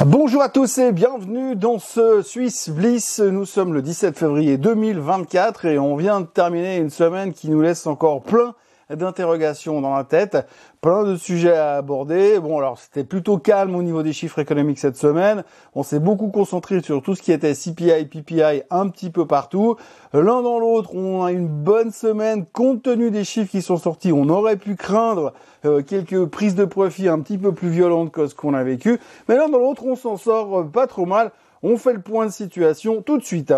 Bonjour à tous et bienvenue dans ce Swiss Bliss. Nous sommes le 17 février 2024 et on vient de terminer une semaine qui nous laisse encore plein d'interrogations dans la tête, plein de sujets à aborder. Bon, alors c'était plutôt calme au niveau des chiffres économiques cette semaine. On s'est beaucoup concentré sur tout ce qui était CPI, PPI un petit peu partout. L'un dans l'autre, on a une bonne semaine compte tenu des chiffres qui sont sortis. On aurait pu craindre euh, quelques prises de profit un petit peu plus violentes que ce qu'on a vécu. Mais l'un dans l'autre, on s'en sort pas trop mal. On fait le point de situation tout de suite.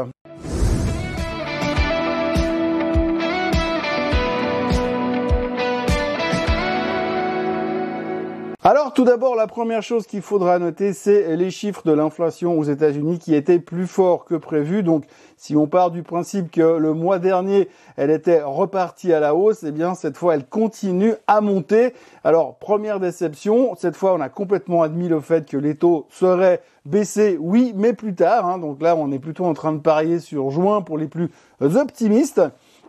Alors tout d'abord, la première chose qu'il faudra noter, c'est les chiffres de l'inflation aux États-Unis qui étaient plus forts que prévu. Donc si on part du principe que le mois dernier, elle était repartie à la hausse, eh bien cette fois, elle continue à monter. Alors première déception, cette fois, on a complètement admis le fait que les taux seraient baissés, oui, mais plus tard. Hein. Donc là, on est plutôt en train de parier sur juin pour les plus optimistes.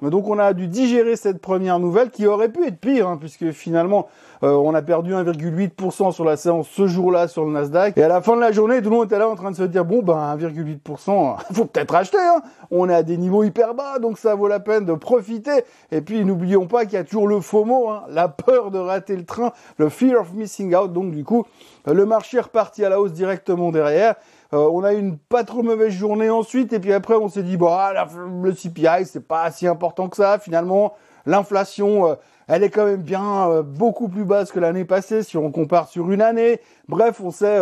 Donc on a dû digérer cette première nouvelle qui aurait pu être pire, hein, puisque finalement euh, on a perdu 1,8% sur la séance ce jour-là sur le Nasdaq. Et à la fin de la journée, tout le monde était là en train de se dire bon ben 1,8%, faut peut-être acheter. Hein. On est à des niveaux hyper bas, donc ça vaut la peine de profiter. Et puis n'oublions pas qu'il y a toujours le FOMO, hein, la peur de rater le train, le fear of missing out. Donc du coup, le marché est reparti à la hausse directement derrière. Euh, on a eu une pas trop mauvaise journée ensuite, et puis après on s'est dit bon, ah, le CPI c'est pas si important que ça. Finalement, l'inflation, euh, elle est quand même bien euh, beaucoup plus basse que l'année passée si on compare sur une année. Bref, on s'est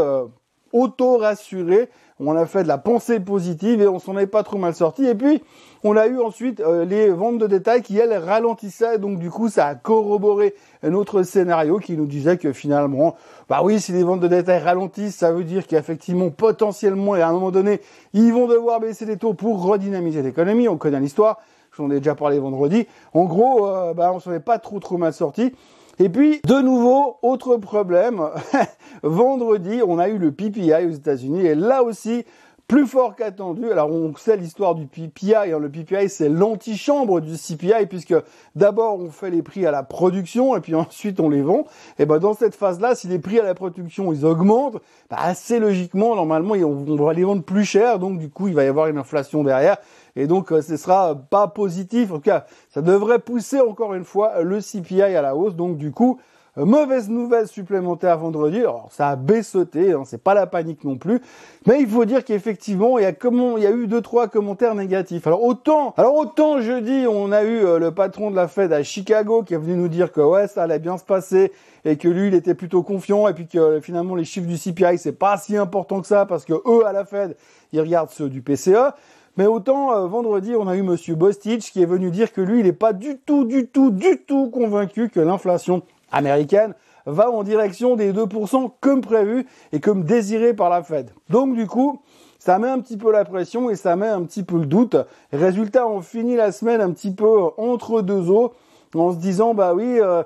auto-rassuré on a fait de la pensée positive et on s'en est pas trop mal sorti. Et puis, on a eu ensuite euh, les ventes de détail qui, elles, ralentissaient. Donc, du coup, ça a corroboré un autre scénario qui nous disait que finalement, bah oui, si les ventes de détail ralentissent, ça veut dire qu'effectivement, potentiellement, et à un moment donné, ils vont devoir baisser les taux pour redynamiser l'économie. On connaît l'histoire. J'en ai déjà parlé vendredi. En gros, euh, bah, on s'en est pas trop trop mal sorti. Et puis, de nouveau, autre problème. Vendredi, on a eu le PPI aux États-Unis et là aussi, plus fort qu'attendu. Alors on sait l'histoire du PPI. Hein. Le PPI c'est l'antichambre du CPI puisque d'abord on fait les prix à la production et puis ensuite on les vend. Et ben dans cette phase-là, si les prix à la production ils augmentent, bah, assez logiquement normalement on va les vendre plus cher, donc du coup il va y avoir une inflation derrière. Et donc, euh, ce sera pas positif. En tout cas, ça devrait pousser encore une fois le CPI à la hausse. Donc, du coup, euh, mauvaise nouvelle supplémentaire vendredi. Alors, ça a baissauté, hein, c'est pas la panique non plus. Mais il faut dire qu'effectivement, il y a comment, il y a eu deux, trois commentaires négatifs. Alors, autant, alors autant jeudi, on a eu euh, le patron de la Fed à Chicago qui est venu nous dire que ouais, ça allait bien se passer et que lui, il était plutôt confiant et puis que finalement, les chiffres du CPI, c'est pas si important que ça parce que eux, à la Fed, ils regardent ceux du PCE. Mais autant euh, vendredi, on a eu Monsieur Bostich qui est venu dire que lui, il n'est pas du tout, du tout, du tout convaincu que l'inflation américaine va en direction des 2% comme prévu et comme désiré par la Fed. Donc du coup, ça met un petit peu la pression et ça met un petit peu le doute. Résultat, on finit la semaine un petit peu entre deux eaux en se disant, bah oui, euh,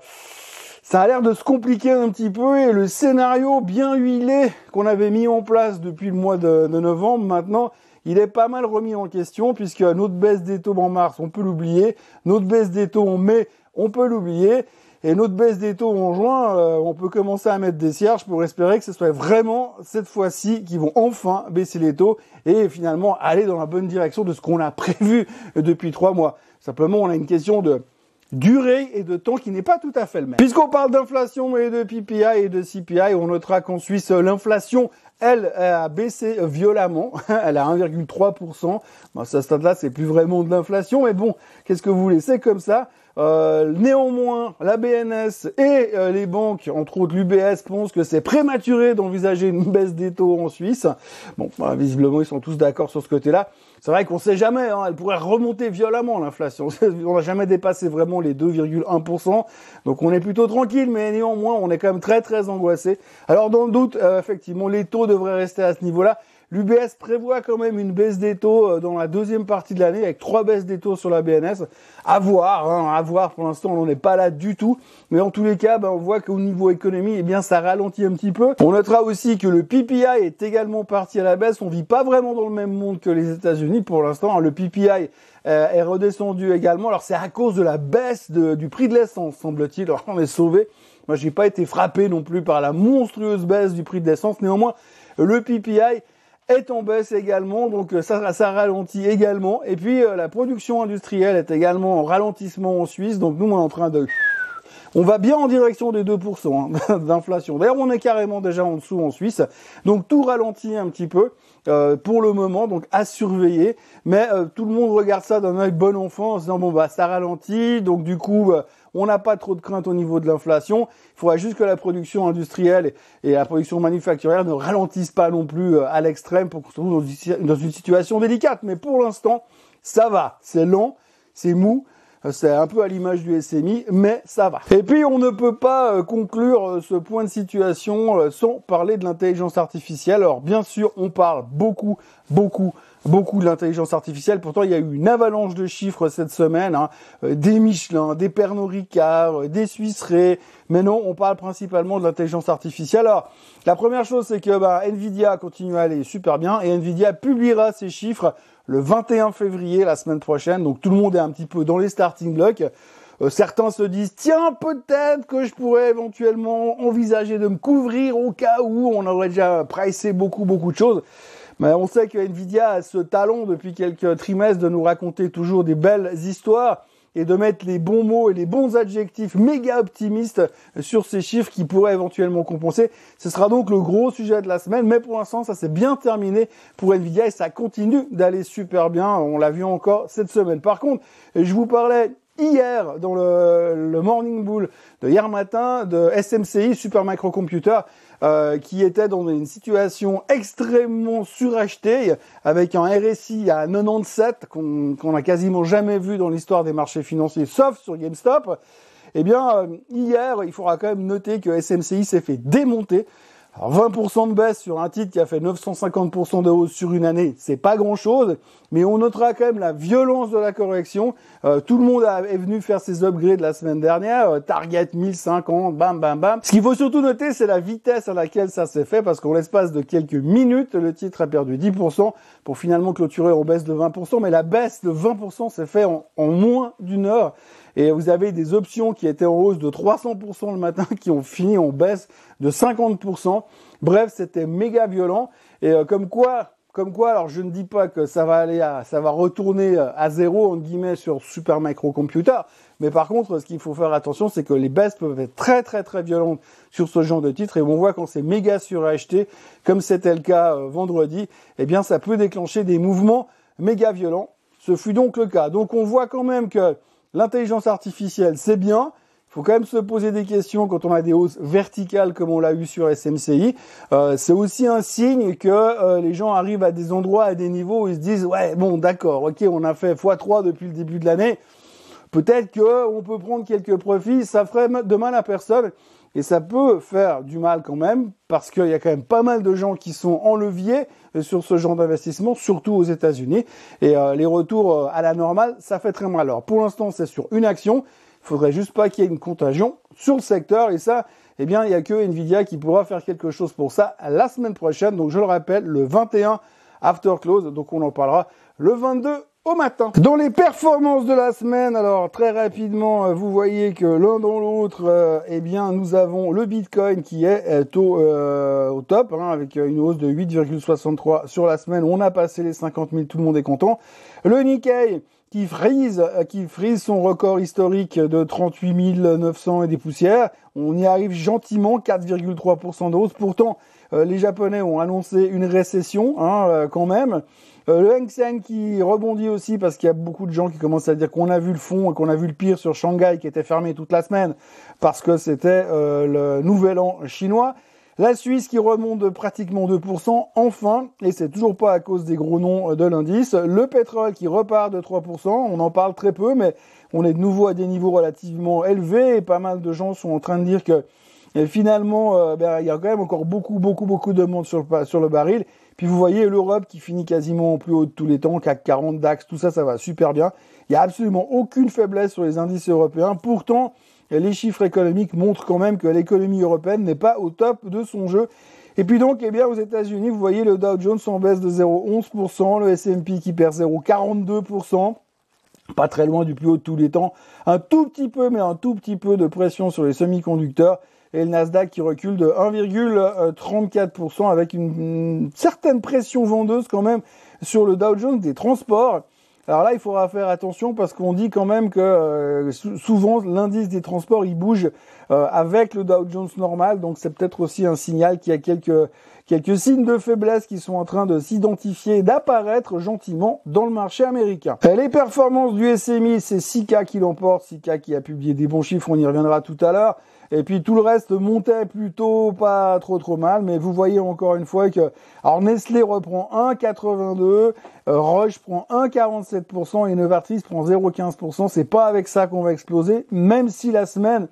ça a l'air de se compliquer un petit peu et le scénario bien huilé qu'on avait mis en place depuis le mois de novembre maintenant, il est pas mal remis en question puisque notre baisse des taux en mars, on peut l'oublier, notre baisse des taux en mai, on peut l'oublier, et notre baisse des taux en juin, euh, on peut commencer à mettre des cierges pour espérer que ce soit vraiment cette fois-ci qu'ils vont enfin baisser les taux et finalement aller dans la bonne direction de ce qu'on a prévu depuis trois mois. Simplement, on a une question de durée et de temps qui n'est pas tout à fait le même. Puisqu'on parle d'inflation et de PPI et de CPI, on notera qu'en Suisse, l'inflation, elle, a baissé violemment. Elle a 1,3%. Bon, à ce stade-là, c'est plus vraiment de l'inflation, mais bon, qu'est-ce que vous voulez? C'est comme ça. Euh, néanmoins, la BNS et euh, les banques, entre autres l'UBS, pensent que c'est prématuré d'envisager une baisse des taux en Suisse. Bon, bah, visiblement, ils sont tous d'accord sur ce côté-là. C'est vrai qu'on sait jamais, hein, elle pourrait remonter violemment l'inflation. On n'a jamais dépassé vraiment les 2,1%. Donc on est plutôt tranquille, mais néanmoins, on est quand même très très angoissé. Alors dans le doute, euh, effectivement, les taux devraient rester à ce niveau-là. L'UBS prévoit quand même une baisse des taux euh, dans la deuxième partie de l'année avec trois baisses des taux sur la BNS. À voir, hein, à voir. Pour l'instant, on n'en est pas là du tout. Mais en tous les cas, ben, on voit qu'au niveau économie, eh bien, ça ralentit un petit peu. On notera aussi que le PPI est également parti à la baisse. On vit pas vraiment dans le même monde que les États-Unis pour l'instant. Le PPI euh, est redescendu également. Alors c'est à cause de la baisse du prix de l'essence, semble-t-il. Alors on est sauvé. Moi, j'ai pas été frappé non plus par la monstrueuse baisse du prix de l'essence. Néanmoins, Le PPI est en baisse également, donc ça, ça ralentit également. Et puis la production industrielle est également en ralentissement en Suisse, donc nous on est en train de on va bien en direction des 2% hein, d'inflation. D'ailleurs, on est carrément déjà en dessous en Suisse. Donc tout ralentit un petit peu euh, pour le moment, donc à surveiller. Mais euh, tout le monde regarde ça d'un œil bon enfant en se disant bon bah ça ralentit, donc du coup bah, on n'a pas trop de crainte au niveau de l'inflation. Il faudra juste que la production industrielle et, la production manufacturière ne ralentissent pas non plus euh, à l'extrême pour qu'on se trouve dans une situation délicate. Mais pour l'instant, ça va. C'est lent, c'est mou. C'est un peu à l'image du SMI, mais ça va. Et puis on ne peut pas euh, conclure euh, ce point de situation euh, sans parler de l'intelligence artificielle. Alors bien sûr, on parle beaucoup, beaucoup, beaucoup de l'intelligence artificielle. Pourtant, il y a eu une avalanche de chiffres cette semaine, hein. des Michelin, des Pernod Ricard, des Suisserais. Mais non, on parle principalement de l'intelligence artificielle. Alors, la première chose, c'est que bah, Nvidia continue à aller super bien et Nvidia publiera ses chiffres le 21 février, la semaine prochaine. Donc tout le monde est un petit peu dans les starting blocks. Euh, certains se disent tiens peut-être que je pourrais éventuellement envisager de me couvrir au cas où on aurait déjà pricé beaucoup beaucoup de choses. Mais on sait que Nvidia a ce talent depuis quelques trimestres de nous raconter toujours des belles histoires et de mettre les bons mots et les bons adjectifs méga optimistes sur ces chiffres qui pourraient éventuellement compenser. Ce sera donc le gros sujet de la semaine, mais pour l'instant, ça s'est bien terminé pour Nvidia et ça continue d'aller super bien. On l'a vu encore cette semaine. Par contre, je vous parlais hier dans le, Morning Bull de hier matin de SMCI Super Microcomputer euh, qui était dans une situation extrêmement surachetée avec un RSI à 97 qu'on qu'on a quasiment jamais vu dans l'histoire des marchés financiers sauf sur GameStop. Eh bien, euh, hier, il faudra quand même noter que SMCI s'est fait démonter alors 20% de baisse sur un titre qui a fait 950% de hausse sur une année, c'est pas grand-chose, mais on notera quand même la violence de la correction. Euh, tout le monde est venu faire ses upgrades la semaine dernière, euh, target 1050, bam bam bam. Ce qu'il faut surtout noter, c'est la vitesse à laquelle ça s'est fait, parce qu'en l'espace de quelques minutes, le titre a perdu 10% pour finalement clôturer en baisse de 20%, mais la baisse de 20% s'est fait en moins d'une heure. Et vous avez des options qui étaient en hausse de 300% le matin qui ont fini en baisse de 50%. Bref, c'était méga violent. Et euh, comme quoi, comme quoi, alors je ne dis pas que ça va aller à, ça va retourner euh, à zéro entre guillemets sur super microcomputer, mais par contre, ce qu'il faut faire attention, c'est que les baisses peuvent être très très très violentes sur ce genre de titre, et on voit quand c'est méga suracheté, comme c'était le cas euh, vendredi, eh bien ça peut déclencher des mouvements méga violents. Ce fut donc le cas. Donc on voit quand même que L'intelligence artificielle, c'est bien. Il faut quand même se poser des questions quand on a des hausses verticales comme on l'a eu sur SMCI. Euh, c'est aussi un signe que euh, les gens arrivent à des endroits, à des niveaux où ils se disent ouais bon d'accord, ok on a fait x3 depuis le début de l'année. Peut-être qu'on peut prendre quelques profits, ça ferait de mal à personne. Et ça peut faire du mal quand même, parce qu'il y a quand même pas mal de gens qui sont en levier euh, sur ce genre d'investissement, surtout aux États-Unis. Et euh, les retours euh, à la normale, ça fait très mal. Alors pour l'instant, c'est sur une action. Il faudrait juste pas qu'il y ait une contagion sur le secteur. Et ça, eh bien, il y a que Nvidia qui pourra faire quelque chose pour ça la semaine prochaine. Donc je le rappelle, le 21 after close. Donc on en parlera le 22 matin. Dans les performances de la semaine, alors très rapidement, euh, vous voyez que l'un dans l'autre, euh, eh bien, nous avons le Bitcoin qui est au, euh, au top, hein, avec une hausse de 8,63 sur la semaine. On a passé les 50 000, tout le monde est content. Le Nikkei qui frise, qui frise son record historique de 38 900 et des poussières. On y arrive gentiment, 4,3% de hausse. Pourtant, les Japonais ont annoncé une récession, hein, quand même. Euh, le Hang qui rebondit aussi parce qu'il y a beaucoup de gens qui commencent à dire qu'on a vu le fond et qu'on a vu le pire sur Shanghai qui était fermé toute la semaine parce que c'était euh, le nouvel an chinois. La Suisse qui remonte pratiquement 2%, enfin, et c'est toujours pas à cause des gros noms de l'indice. Le pétrole qui repart de 3%, on en parle très peu, mais on est de nouveau à des niveaux relativement élevés et pas mal de gens sont en train de dire que finalement, euh, ben, il y a quand même encore beaucoup, beaucoup, beaucoup de monde sur le baril. Puis vous voyez l'Europe qui finit quasiment au plus haut de tous les temps, CAC 40, DAX, tout ça, ça va super bien. Il n'y a absolument aucune faiblesse sur les indices européens. Pourtant, les chiffres économiques montrent quand même que l'économie européenne n'est pas au top de son jeu. Et puis donc, eh bien, aux États-Unis, vous voyez le Dow Jones en baisse de 0,11%, le S&P qui perd 0,42%, pas très loin du plus haut de tous les temps. Un tout petit peu, mais un tout petit peu de pression sur les semi-conducteurs. Et le Nasdaq qui recule de 1,34% avec une, certaine pression vendeuse quand même sur le Dow Jones des transports. Alors là, il faudra faire attention parce qu'on dit quand même que euh, souvent l'indice des transports il bouge euh, avec le Dow Jones normal, donc c'est peut-être aussi un signal qu'il y a quelques quelques signes de faiblesse qui sont en train de s'identifier, d'apparaître gentiment dans le marché américain. Les performances du SMI, c'est Sika qui l'emporte, Sika qui a publié des bons chiffres, on y reviendra tout à l'heure. Et puis tout le reste montait plutôt pas trop trop mal, mais vous voyez encore une fois que alors Nestlé reprend 1,82, euh, Roche prend 1,47% et Novartis prend 0,15%. C'est pas avec ça qu'on va exploser, même si la semaine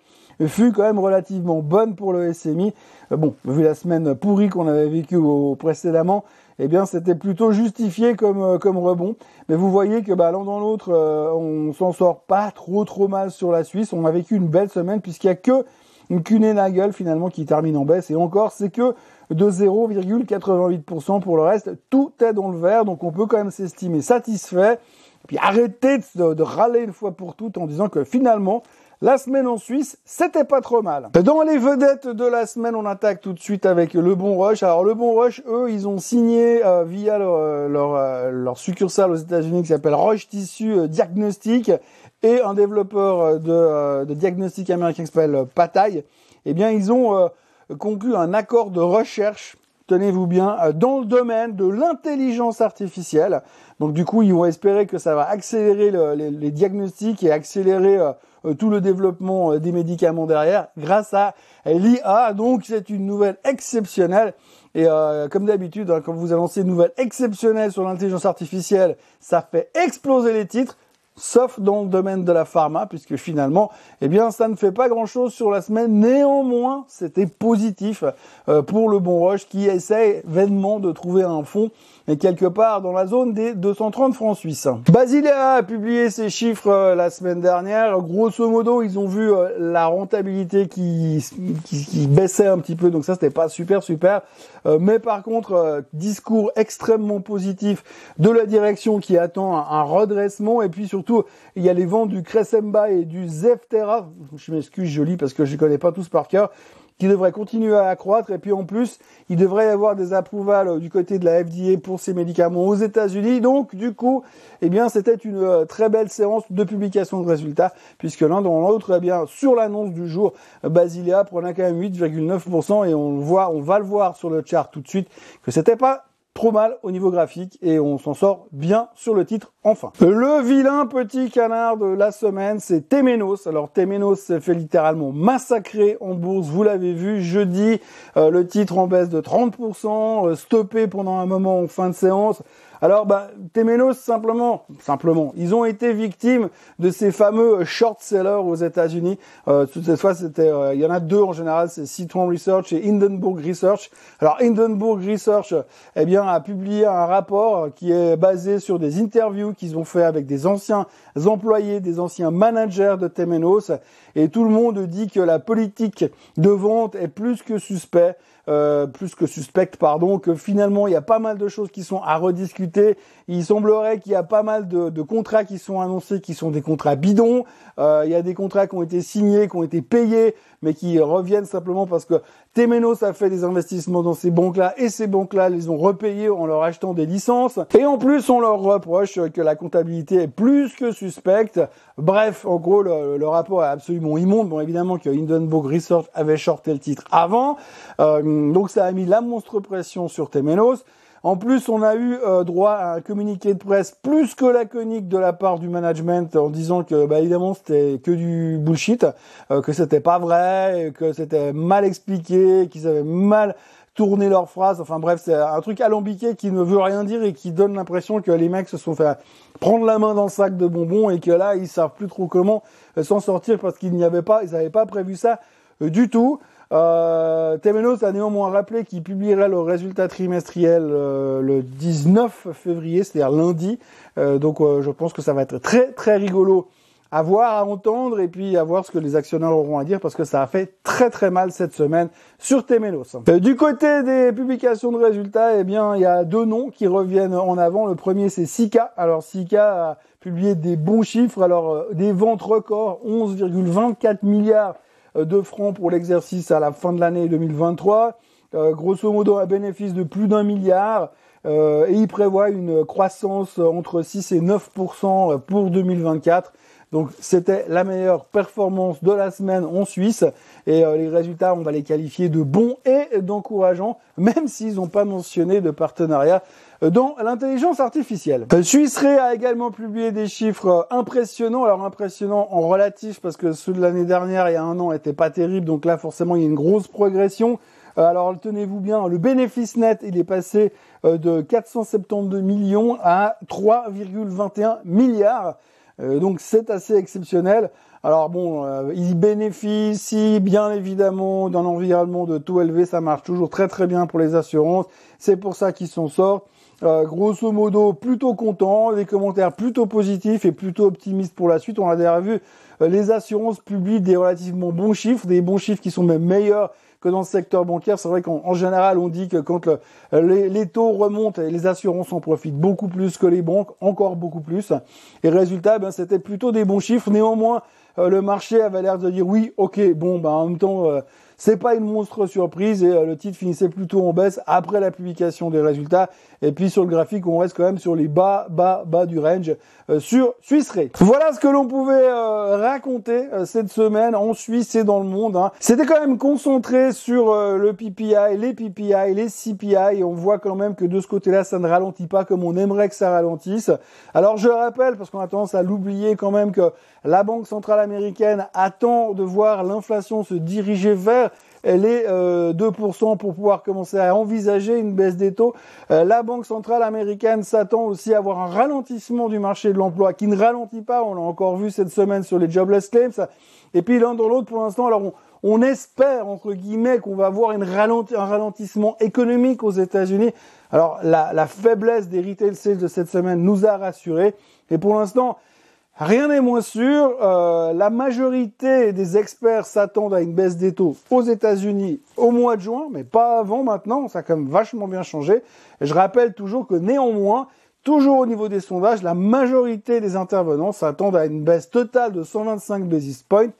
fut quand même relativement bonne pour le SMI. Euh, bon, vu la semaine pourrie qu'on avait vécue précédemment, eh bien c'était plutôt justifié comme euh, comme rebond. Mais vous voyez que bah, l'un dans l'autre, euh, on s'en sort pas trop trop mal sur la Suisse. On a vécu une belle semaine puisqu'il y a que une gueule finalement qui termine en baisse et encore c'est que de 0,88% pour le reste. Tout est dans le vert, donc on peut quand même s'estimer satisfait. Puis arrêtez de, de, râler une fois pour toutes en disant que finalement la semaine en Suisse, c'était pas trop mal. Dans les vedettes de la semaine, on attaque tout de suite avec le Bon Rush. Alors le Bon Rush, eux, ils ont signé euh, via leur, euh, euh, leur, succursale aux États-Unis qui s'appelle Roche Tissu Diagnostic et un développeur de, de diagnostic américain qui s'appelle Pataille. Eh bien, ils ont conclu un accord de recherche tenez-vous bien, dans le domaine de l'intelligence artificielle. Donc du coup, ils vont espérer que ça va accélérer les, diagnostics et accélérer euh, tout le développement euh, des médicaments derrière grâce à l'IA. Donc c'est une nouvelle exceptionnelle. Et euh, comme d'habitude, hein, quand vous annoncez une nouvelle exceptionnelle sur l'intelligence artificielle, ça fait exploser les titres sauf dans le domaine de la pharma, puisque finalement, eh bien, ça ne fait pas grand-chose sur la semaine. Néanmoins, c'était positif pour le Bon Roche qui essaie vainement de trouver un fond et quelque part dans la zone des 230 francs suisses. Basilea a publié ses chiffres euh, la semaine dernière. Grosso modo, ils ont vu euh, la rentabilité qui, qui, baissait un petit peu, donc ça c'était pas super super. Euh, mais par contre, discours extrêmement positif de la direction qui attend un, redressement et puis surtout il y a les ventes du Cressemba et du Zeftera. Je m'excuse, je lis parce que je connais pas tous par cœur qui devrait continuer à accroître. Et puis en plus, il devrait y avoir des approvals du côté de la FDA pour ces médicaments aux États-Unis. Donc du coup, eh bien, c'était une euh, très belle séance de publication de résultats, puisque l'un dans l'autre, eh bien, sur l'annonce du jour, Basilea prenait quand même 8,9% et on voit, on va le voir sur le chart tout de suite que c'était pas trop mal au niveau graphique et on s'en sort bien sur le titre enfin. Le vilain petit canard de la semaine, c'est Temenos. Alors Temenos s'est fait littéralement massacrer en bourse, vous l'avez vu jeudi, euh, le titre en baisse de 30%, euh, stoppé pendant un moment en fin de séance. Alors, bah, Temenos, simplement, simplement, ils ont été victimes de ces fameux short sellers aux États-Unis. Euh, fois, c'était, euh, il y en a deux en général, c'est Citron Research et Hindenburg Research. Alors, Hindenburg Research, eh bien, a publié un rapport qui est basé sur des interviews qu'ils ont fait avec des anciens employés, des anciens managers de Temenos, et tout le monde dit que la politique de vente est plus que suspect. Euh, plus que suspecte, pardon, que finalement il y a pas mal de choses qui sont à rediscuter. Il semblerait qu'il y a pas mal de, contrats qui sont annoncés, qui sont des contrats bidons. Euh, il y a des contrats qui ont été signés, qui ont été payés, mais qui reviennent simplement parce que Temenos a fait des investissements dans ces banques-là et ces banques-là les ont repayés en leur achetant des licences. Et en plus, on leur reproche que la comptabilité est plus que suspecte. Bref, en gros, le, rapport est absolument immonde. Bon, évidemment que Hindenburg Research avait shorté le titre avant. Euh, donc ça a mis la monstre pression sur Temenos. En plus, on a eu euh, droit à un communiqué de presse plus que laconique de la part du management en disant que, bah, évidemment, c'était que du bullshit, euh, que c'était pas vrai, que c'était mal expliqué, qu'ils avaient mal tourné leurs phrases. Enfin bref, c'est un truc alambiqué qui ne veut rien dire et qui donne l'impression que les mecs se sont fait prendre la main dans le sac de bonbons et que là, ils savent plus trop comment s'en sortir parce qu'ils n'y avaient pas, ils n'avaient pas prévu ça du tout. Euh, a néanmoins rappelé qu'il publierait le résultat trimestriel euh, le 19 février, c'est-à-dire lundi. Euh, donc euh, je pense que ça va être très très rigolo à voir, à entendre et puis à voir ce que les actionnaires auront à dire parce que ça a fait très très mal cette semaine sur Temenos. du côté des publications de résultats, eh bien il y a deux noms qui reviennent en avant. Le premier c'est Sika. Alors Sika a publié des bons chiffres. Alors des ventes records, 11,24 milliards de francs pour l'exercice à la fin de l'année 2023. grosso modo, un bénéfice de plus d'un milliard. et il prévoit une croissance entre 6 et 9% pour 2024. Donc c'était la meilleure performance de la semaine en Suisse et euh, les résultats on va les qualifier de bons et d'encourageants même s'ils n'ont pas mentionné de partenariat euh, dans l'intelligence artificielle. Euh, Suisse a également publié des chiffres impressionnants, alors impressionnants en relatif parce que ceux de l'année dernière il y a un an n'étaient pas terribles donc là forcément il y a une grosse progression. Alors tenez-vous bien, le bénéfice net, il est passé de 472 millions à 3,21 milliards. Euh, donc c'est assez exceptionnel. Alors bon, euh, il bénéficie bien évidemment d'un environnement de taux élevé, ça marche toujours très très bien pour les assurances. C'est pour ça qu'ils s'en sortent. Euh, grosso modo, plutôt content, des commentaires plutôt positifs et plutôt optimistes pour la suite. On a déjà vu les assurances publient des relativement bons chiffres, des bons chiffres qui sont même meilleurs que dans le secteur bancaire. C'est vrai qu'en général, on dit que quand les, taux remontent, les assurances en profitent beaucoup plus que les banques, encore beaucoup plus. Et résultat, ben, c'était plutôt des bons chiffres. Néanmoins, euh, le marché avait l'air de dire oui, ok, bon, ben, en même temps, euh, c'est pas une monstre surprise et euh, le titre finissait plutôt en baisse après la publication des résultats. Et puis sur le graphique, on reste quand même sur les bas, bas, bas du range euh, sur Suisse Voilà ce que l'on pouvait euh, raconter cette semaine en Suisse et dans le monde. Hein. C'était quand même concentré sur le PPI, les PPI, les CPI. On voit quand même que de ce côté-là, ça ne ralentit pas comme on aimerait que ça ralentisse. Alors je rappelle, parce qu'on a tendance à l'oublier quand même, que la Banque centrale américaine attend de voir l'inflation se diriger vers elle est 2% euh, pour pouvoir commencer à envisager une baisse des taux. Euh, la Banque centrale américaine s'attend aussi à avoir un ralentissement du marché de l'emploi qui ne ralentit pas. On l'a encore vu cette semaine sur les jobless claims. Et puis l'un dans l'autre, pour l'instant, alors on, espère entre guillemets qu'on va avoir une un ralentissement économique aux États-Unis. Alors la, la faiblesse des retail sales de cette semaine nous a rassurés. Et pour l'instant, Rien n'est moins sûr. Euh, la majorité des experts s'attendent à une baisse des taux aux États-Unis au mois de juin, mais pas avant maintenant. Ça a quand même vachement bien changé. je rappelle toujours que néanmoins, toujours au niveau des sondages, la majorité des intervenants s'attendent à une baisse totale de 125 basis points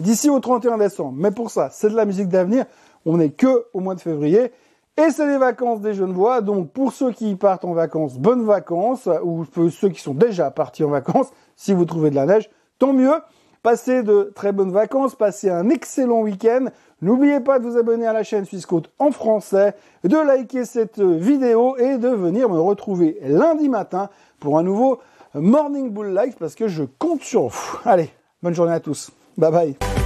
d'ici au 31 décembre. Mais pour ça, c'est de la musique d'avenir. On n'est que au mois de février. Et c'est les vacances des jeunes voix. Donc pour ceux qui partent en vacances, bonnes vacances. Ou ceux qui sont déjà partis en vacances, si vous trouvez de la neige, tant mieux. Passez de très bonnes vacances, passez un excellent week-end. N'oubliez pas de vous abonner à la chaîne Suisse en français, de liker cette vidéo et de venir me retrouver lundi matin pour un nouveau Morning Bull Live parce que je compte sur vous. Allez, bonne journée à tous. Bye bye.